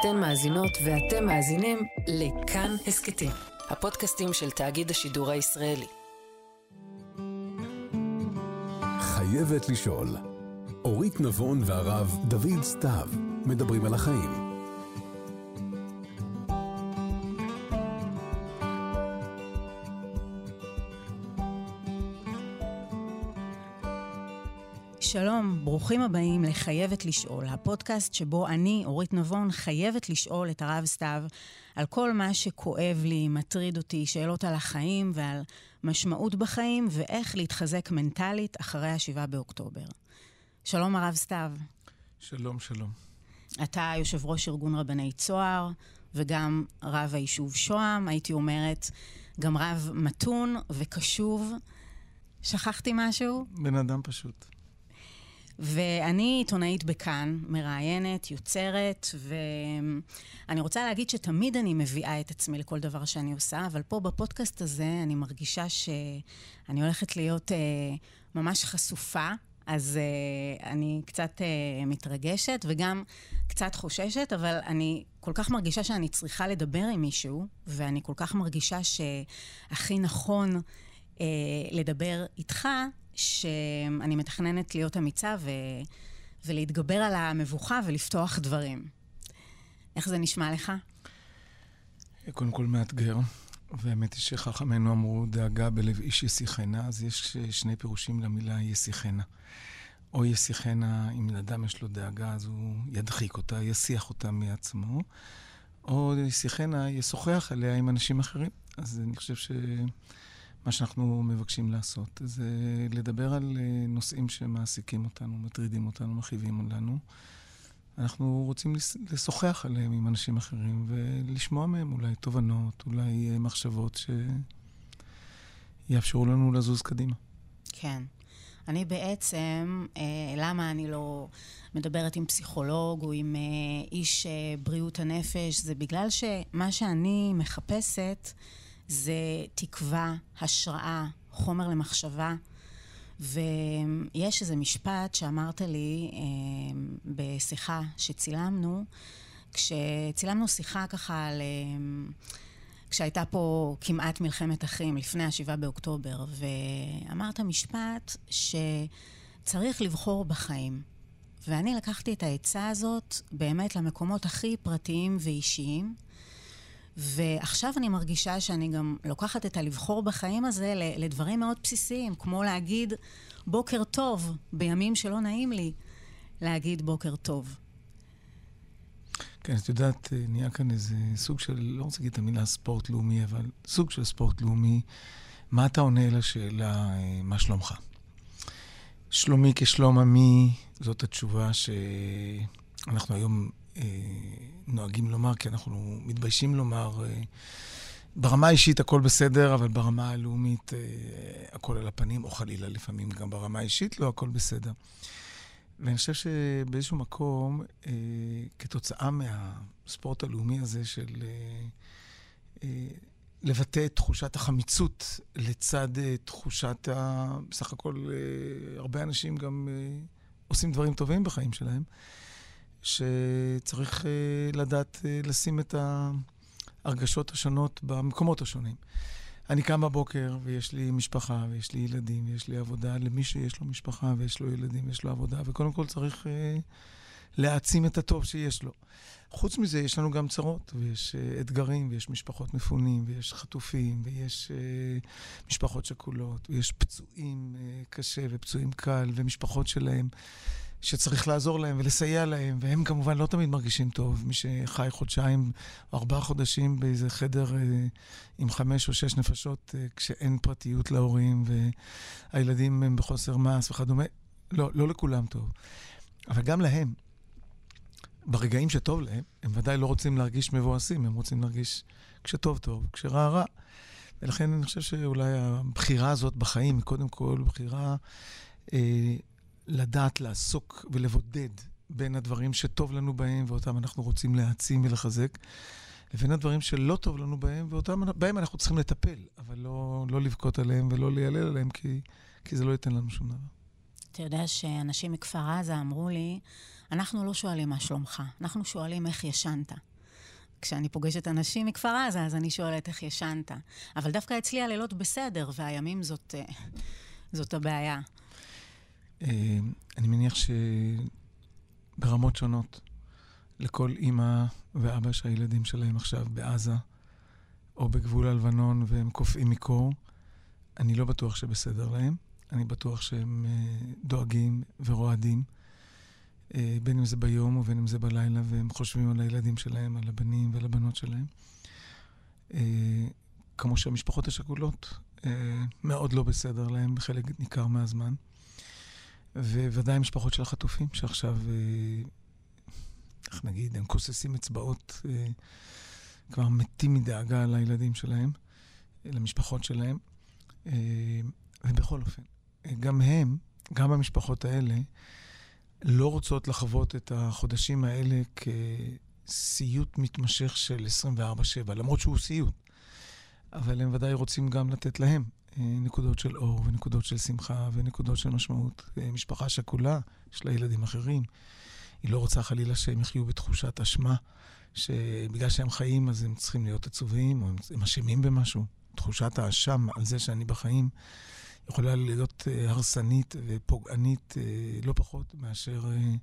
אתן מאזינות ואתם מאזינים לכאן הסכתים, הפודקאסטים של תאגיד השידור הישראלי. חייבת לשאול. אורית נבון והרב דוד סתיו מדברים על החיים. שלום, ברוכים הבאים ל"חייבת לשאול", הפודקאסט שבו אני, אורית נבון, חייבת לשאול את הרב סתיו על כל מה שכואב לי, מטריד אותי, שאלות על החיים ועל משמעות בחיים, ואיך להתחזק מנטלית אחרי ה-7 באוקטובר. שלום, הרב סתיו. שלום, שלום. אתה יושב ראש ארגון רבני צוהר, וגם רב היישוב שוהם, הייתי אומרת, גם רב מתון וקשוב. שכחתי משהו? בן אדם פשוט. ואני עיתונאית בכאן, מראיינת, יוצרת, ואני רוצה להגיד שתמיד אני מביאה את עצמי לכל דבר שאני עושה, אבל פה בפודקאסט הזה אני מרגישה שאני הולכת להיות uh, ממש חשופה. אז uh, אני קצת uh, מתרגשת וגם קצת חוששת, אבל אני כל כך מרגישה שאני צריכה לדבר עם מישהו, ואני כל כך מרגישה שהכי נכון uh, לדבר איתך, שאני מתכננת להיות אמיצה ו... ולהתגבר על המבוכה ולפתוח דברים. איך זה נשמע לך? קודם כל מאתגר, והאמת היא שחכמינו אמרו, דאגה בלב איש יסיחנה, אז יש שני פירושים למילה יסיחנה. או יסיחנה, אם לאדם יש לו דאגה, אז הוא ידחיק אותה, יסיח אותה מעצמו, או יסיחנה, ישוחח עליה עם אנשים אחרים. אז אני חושב ש... מה שאנחנו מבקשים לעשות זה לדבר על אה, נושאים שמעסיקים אותנו, מטרידים אותנו, מכאיבים לנו. אנחנו רוצים לשוחח עליהם עם אנשים אחרים ולשמוע מהם אולי תובנות, אולי אה, מחשבות שיאפשרו לנו לזוז קדימה. כן. אני בעצם, אה, למה אני לא מדברת עם פסיכולוג או עם איש בריאות הנפש, זה בגלל שמה שאני מחפשת זה תקווה, השראה, חומר למחשבה. ויש איזה משפט שאמרת לי אה, בשיחה שצילמנו, כשצילמנו שיחה ככה על... אה, כשהייתה פה כמעט מלחמת אחים, לפני ה-7 באוקטובר, ואמרת משפט שצריך לבחור בחיים. ואני לקחתי את העצה הזאת באמת למקומות הכי פרטיים ואישיים, ועכשיו אני מרגישה שאני גם לוקחת את הלבחור בחיים הזה לדברים מאוד בסיסיים, כמו להגיד בוקר טוב בימים שלא נעים לי להגיד בוקר טוב. כן, את יודעת, נהיה כאן איזה סוג של, לא רוצה להגיד את המילה ספורט לאומי, אבל סוג של ספורט לאומי. מה אתה עונה לשאלה, מה שלומך? שלומי כשלום עמי, זאת התשובה שאנחנו היום אה, נוהגים לומר, כי אנחנו מתביישים לומר, אה, ברמה האישית הכל בסדר, אבל ברמה הלאומית אה, הכל על הפנים, או חלילה לפעמים גם ברמה האישית לא הכל בסדר. ואני חושב שבאיזשהו מקום, אה, כתוצאה מהספורט הלאומי הזה של לבטא את תחושת החמיצות לצד תחושת ה... בסך הכל, הרבה אנשים גם עושים דברים טובים בחיים שלהם. שצריך uh, לדעת uh, לשים את ההרגשות השונות במקומות השונים. אני קם בבוקר ויש לי משפחה ויש לי ילדים ויש לי עבודה. למי שיש לו משפחה ויש לו ילדים ויש לו עבודה, וקודם כל צריך uh, להעצים את הטוב שיש לו. חוץ מזה, יש לנו גם צרות, ויש uh, אתגרים, ויש משפחות מפונים, ויש חטופים, ויש uh, משפחות שכולות, ויש פצועים uh, קשה ופצועים קל, ומשפחות שלהם. שצריך לעזור להם ולסייע להם, והם כמובן לא תמיד מרגישים טוב. מי שחי חודשיים או ארבעה חודשים באיזה חדר אה, עם חמש או שש נפשות, אה, כשאין פרטיות להורים, והילדים הם בחוסר מעש וכדומה, לא, לא לכולם טוב. אבל גם להם, ברגעים שטוב להם, הם ודאי לא רוצים להרגיש מבואסים, הם רוצים להרגיש כשטוב טוב, כשרע רע. ולכן אני חושב שאולי הבחירה הזאת בחיים היא קודם כל בחירה אה, לדעת לעסוק ולבודד בין הדברים שטוב לנו בהם ואותם אנחנו רוצים להעצים ולחזק, לבין הדברים שלא טוב לנו בהם ואותם בהם אנחנו צריכים לטפל, אבל לא, לא לבכות עליהם ולא ליילל עליהם, כי, כי זה לא ייתן לנו שום דבר. אתה יודע שאנשים מכפר עזה אמרו לי, אנחנו לא שואלים מה שלומך, אנחנו שואלים איך ישנת. כשאני פוגשת אנשים מכפר עזה, אז אני שואלת איך ישנת. אבל דווקא אצלי הלילות בסדר, והימים זאת, אה, זאת הבעיה. אה, אני מניח שברמות שונות, לכל אימא ואבא שהילדים שלהם עכשיו בעזה, או בגבול הלבנון והם קופאים מקור, אני לא בטוח שבסדר להם. אני בטוח שהם אה, דואגים ורועדים, אה, בין אם זה ביום ובין אם זה בלילה, והם חושבים על הילדים שלהם, על הבנים ועל הבנות שלהם. כמו שהמשפחות השכולות מאוד לא בסדר להם בחלק ניכר מהזמן. וודאי משפחות של החטופים, שעכשיו, איך נגיד, הם כוססים אצבעות, כבר מתים מדאגה לילדים שלהם, למשפחות שלהם. ובכל אופן, גם הם, גם המשפחות האלה, לא רוצות לחוות את החודשים האלה כסיוט מתמשך של 24-7, למרות שהוא סיוט. אבל הם ודאי רוצים גם לתת להם אה, נקודות של אור ונקודות של שמחה ונקודות של משמעות. אה, משפחה שכולה, יש לה ילדים אחרים. היא לא רוצה חלילה שהם יחיו בתחושת אשמה, שבגלל שהם חיים אז הם צריכים להיות עצובים, או הם אשמים במשהו. תחושת האשם על זה שאני בחיים יכולה להיות אה, הרסנית ופוגענית אה, לא פחות מאשר אה,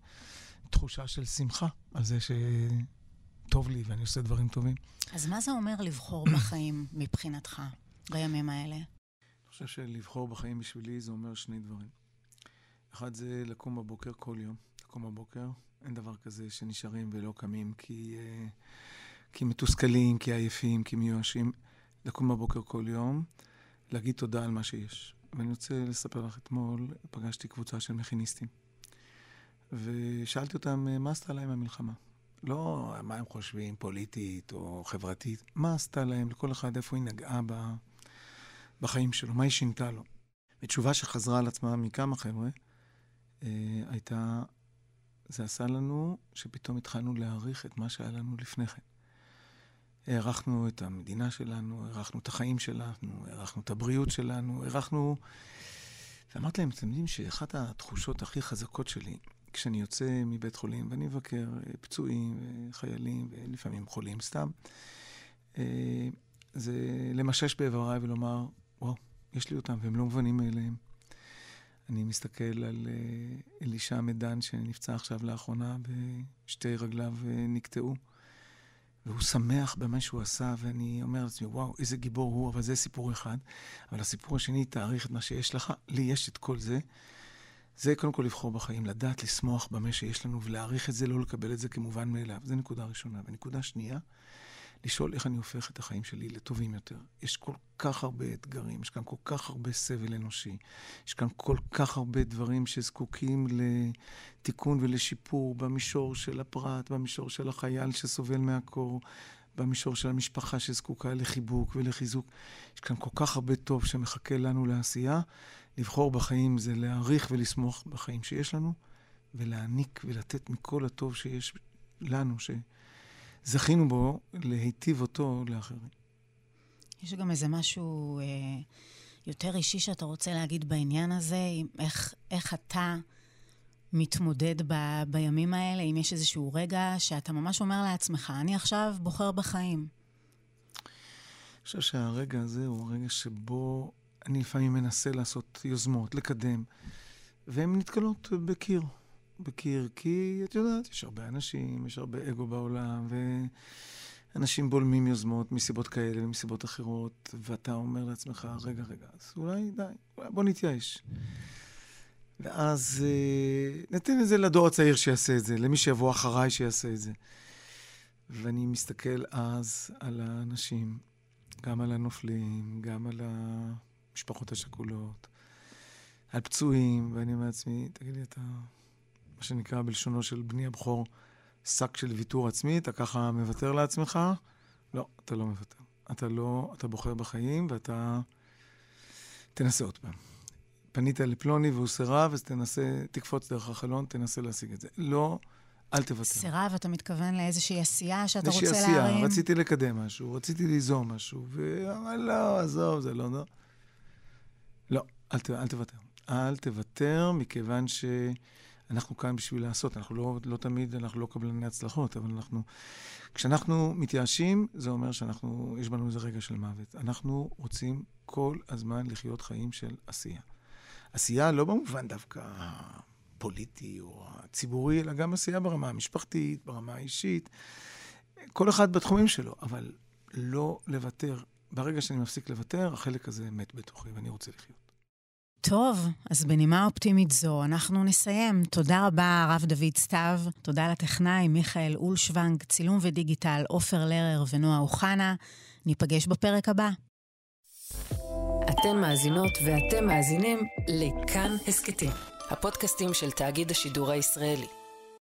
תחושה של שמחה על זה שטוב לי ואני עושה דברים טובים. אז מה זה אומר לבחור בחיים מבחינתך בימים האלה? חושב שלבחור בחיים בשבילי זה אומר שני דברים. אחד זה לקום בבוקר כל יום, לקום בבוקר. אין דבר כזה שנשארים ולא קמים כי, כי מתוסכלים, כי עייפים, כי מיואשים. לקום בבוקר כל יום, להגיד תודה על מה שיש. ואני רוצה לספר לך, אתמול פגשתי קבוצה של מכיניסטים, ושאלתי אותם, מה עשתה להם המלחמה? לא מה הם חושבים, פוליטית או חברתית, מה עשתה להם, לכל אחד איפה היא נגעה ב, בחיים שלו, מה היא שינתה לו. ותשובה שחזרה על עצמה מכמה חבר'ה, אה, הייתה, זה עשה לנו שפתאום התחלנו להעריך את מה שהיה לנו לפני כן. הערכנו את המדינה שלנו, הערכנו את החיים שלנו, הערכנו את הבריאות שלנו, הערכנו... ואמרתי להם, אתם יודעים שאחת התחושות הכי חזקות שלי, כשאני יוצא מבית חולים ואני מבקר אה, פצועים וחיילים ולפעמים חולים סתם, אה, זה למשש באיבריי ולומר, יש לי אותם והם לא מובנים מאליהם. אני מסתכל על אה, אלישע מדן שנפצע עכשיו לאחרונה ושתי רגליו נקטעו. והוא שמח במה שהוא עשה, ואני אומר לעצמי, וואו, איזה גיבור הוא, אבל זה סיפור אחד. אבל הסיפור השני, תעריך את מה שיש לך, לי יש את כל זה. זה קודם כל לבחור בחיים, לדעת לשמוח במה שיש לנו ולהעריך את זה, לא לקבל את זה כמובן מאליו. זו נקודה ראשונה. ונקודה שנייה, לשאול איך אני הופך את החיים שלי לטובים יותר. יש כל כך הרבה אתגרים, יש כאן כל כך הרבה סבל אנושי, יש כאן כל כך הרבה דברים שזקוקים לתיקון ולשיפור במישור של הפרט, במישור של החייל שסובל מהקור, במישור של המשפחה שזקוקה לחיבוק ולחיזוק. יש כאן כל כך הרבה טוב שמחכה לנו לעשייה. לבחור בחיים זה להעריך ולסמוך בחיים שיש לנו, ולהעניק ולתת מכל הטוב שיש לנו, ש... זכינו בו להיטיב אותו לאחרים. יש גם איזה משהו אה, יותר אישי שאתה רוצה להגיד בעניין הזה, איך, איך אתה מתמודד ב, בימים האלה, אם יש איזשהו רגע שאתה ממש אומר לעצמך, אני עכשיו בוחר בחיים. אני חושב שהרגע הזה הוא הרגע שבו אני לפעמים מנסה לעשות יוזמות, לקדם, והן נתקלות בקיר. בקיר, כי את יודעת, יש הרבה אנשים, יש הרבה אגו בעולם, ואנשים בולמים יוזמות מסיבות כאלה ומסיבות אחרות, ואתה אומר לעצמך, רגע, רגע, אז אולי די, אולי בוא נתייאש. ואז אה, ניתן את זה לדור הצעיר שיעשה את זה, למי שיבוא אחריי שיעשה את זה. ואני מסתכל אז על האנשים, גם על הנופלים, גם על המשפחות השכולות, על פצועים, ואני אומר לעצמי, תגיד לי, אתה... שנקרא בלשונו של בני הבכור, שק של ויתור עצמי, אתה ככה מוותר לעצמך? לא, אתה לא מוותר. אתה לא, אתה בוחר בחיים ואתה תנסה עוד פעם. פנית לפלוני והוא סירב, אז תנסה, תקפוץ דרך החלון, תנסה להשיג את זה. לא, אל תוותר. סירב, אתה מתכוון לאיזושהי עשייה שאתה רוצה להרים? לאיזושהי עשייה, רציתי לקדם משהו, רציתי ליזום משהו, ואמר, לא, עזוב, זה לא, לא. לא, אל, אל תוותר. אל תוותר, מכיוון ש... אנחנו כאן בשביל לעשות. אנחנו לא, לא תמיד, אנחנו לא קבלני הצלחות, אבל אנחנו... כשאנחנו מתייאשים, זה אומר שאנחנו, יש בנו איזה רגע של מוות. אנחנו רוצים כל הזמן לחיות חיים של עשייה. עשייה לא במובן דווקא הפוליטי או הציבורי, אלא גם עשייה ברמה המשפחתית, ברמה האישית. כל אחד בתחומים שלו, אבל לא לוותר. ברגע שאני מפסיק לוותר, החלק הזה מת בתוכי ואני רוצה לחיות. טוב, אז בנימה אופטימית זו, אנחנו נסיים. תודה רבה, הרב דוד סתיו. תודה לטכנאי מיכאל אולשוונג, צילום ודיגיטל, עופר לרר ונועה אוחנה. ניפגש בפרק הבא. אתן מאזינות ואתם מאזינים לכאן הסכתים, הפודקאסטים של תאגיד השידור הישראלי.